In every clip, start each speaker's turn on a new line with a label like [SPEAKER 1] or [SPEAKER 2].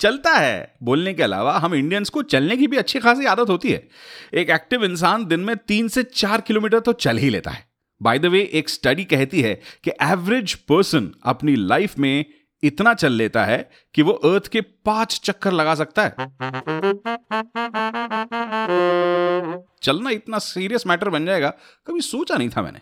[SPEAKER 1] चलता है। बोलने के अलावा हम इंडियंस को चलने की भी अच्छी खासी आदत होती है। एक एक्टिव इंसान दिन में तीन से चार किलोमीटर तो चल ही लेता है। बाय द वे एक स्टडी कहती है कि एवरेज पर्सन अपनी लाइफ में इतना चल लेता है कि वो अर्थ के पाँच चक्कर लगा सकता है। चलना इतना सीरियस मैटर बन जाएगा, कभी सोचा नहीं था मैंने।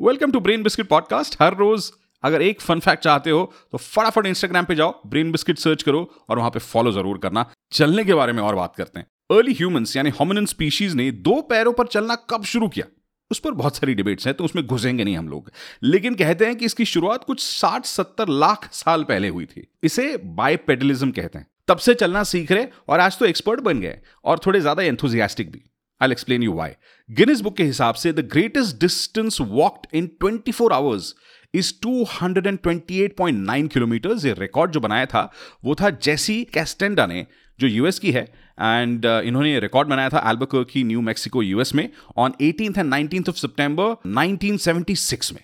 [SPEAKER 1] Welcome to Brain Biscuit podcast हर रोज अगर एक फन फैक्ट चाहते हो तो फटाफट इंस्टाग्राम पे जाओ ब्रेन बिस्किट सर्च करो और वहाँ पे फॉलो ज़रूर करना। चलने के बारे में और बात करते हैं। अर्ली ह्यूमंस यानी होमिनिन स्पीशीज ने दो पैरों पर चलना कब शुरू किया? उस पर बहुत सारी डिबेट्स हैं तो उसमें घुसेंगे नहीं हम लोग। लेकिन कहते हैं कि इसकी शुरुआत कुछ साठ सत्तर लाख साल पहले हुई थी। इसे बायपेडलिज्म कहते हैं। तब से चलना सीख रहे और आज तो एक्सपर्ट बन गए और थोड़े ज़्यादा एंथुजियास्टिक भी। I explain you why Guinness book के हिसाब से the greatest distance walked in 24 hours is 228.9 kilometre ये रिकॉर्ड जो बनाया था वो था जेसी कैस्टेंडा ने जो यूएस की है एंड uh, इन्होंने रिकॉर्ड बनाया था एल्बकर्क न्यू मैक्सिको यूएस में on eighteen and nineteen of सितंबर 1976 में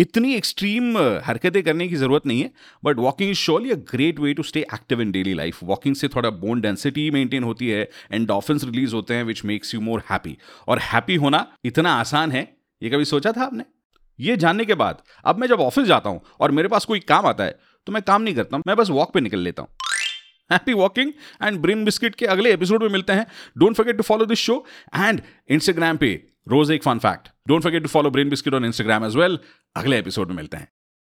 [SPEAKER 1] इतनी एक्सट्रीम हरकतें करने की ज़रूरत नहीं है but walking is surely a great way to stay active in daily life walking से थोड़ा बोन डेंसिटी मेंटेन होती है एंडोफिन्स रिलीज़ होते हैं which makes you more happy और हैप्पी होना इतना आसान है, ये कभी सोचा था आपने? ये जानने के बाद, अब मैं जब ऑफ़िस जाता हूँ और मेरे पास कोई काम आता है तो मैं काम नहीं करता मैं बस वॉक पे निकल लेता हूँ। Happy walking and Brain Biscuit के अगले एपिसोड में मिलते हैं। Don't forget to follow this show and Instagram पे रोज एक fun fact don't forget to follow Brain Biscuit on Instagram as well अगले एपिसोड में मिलते हैं.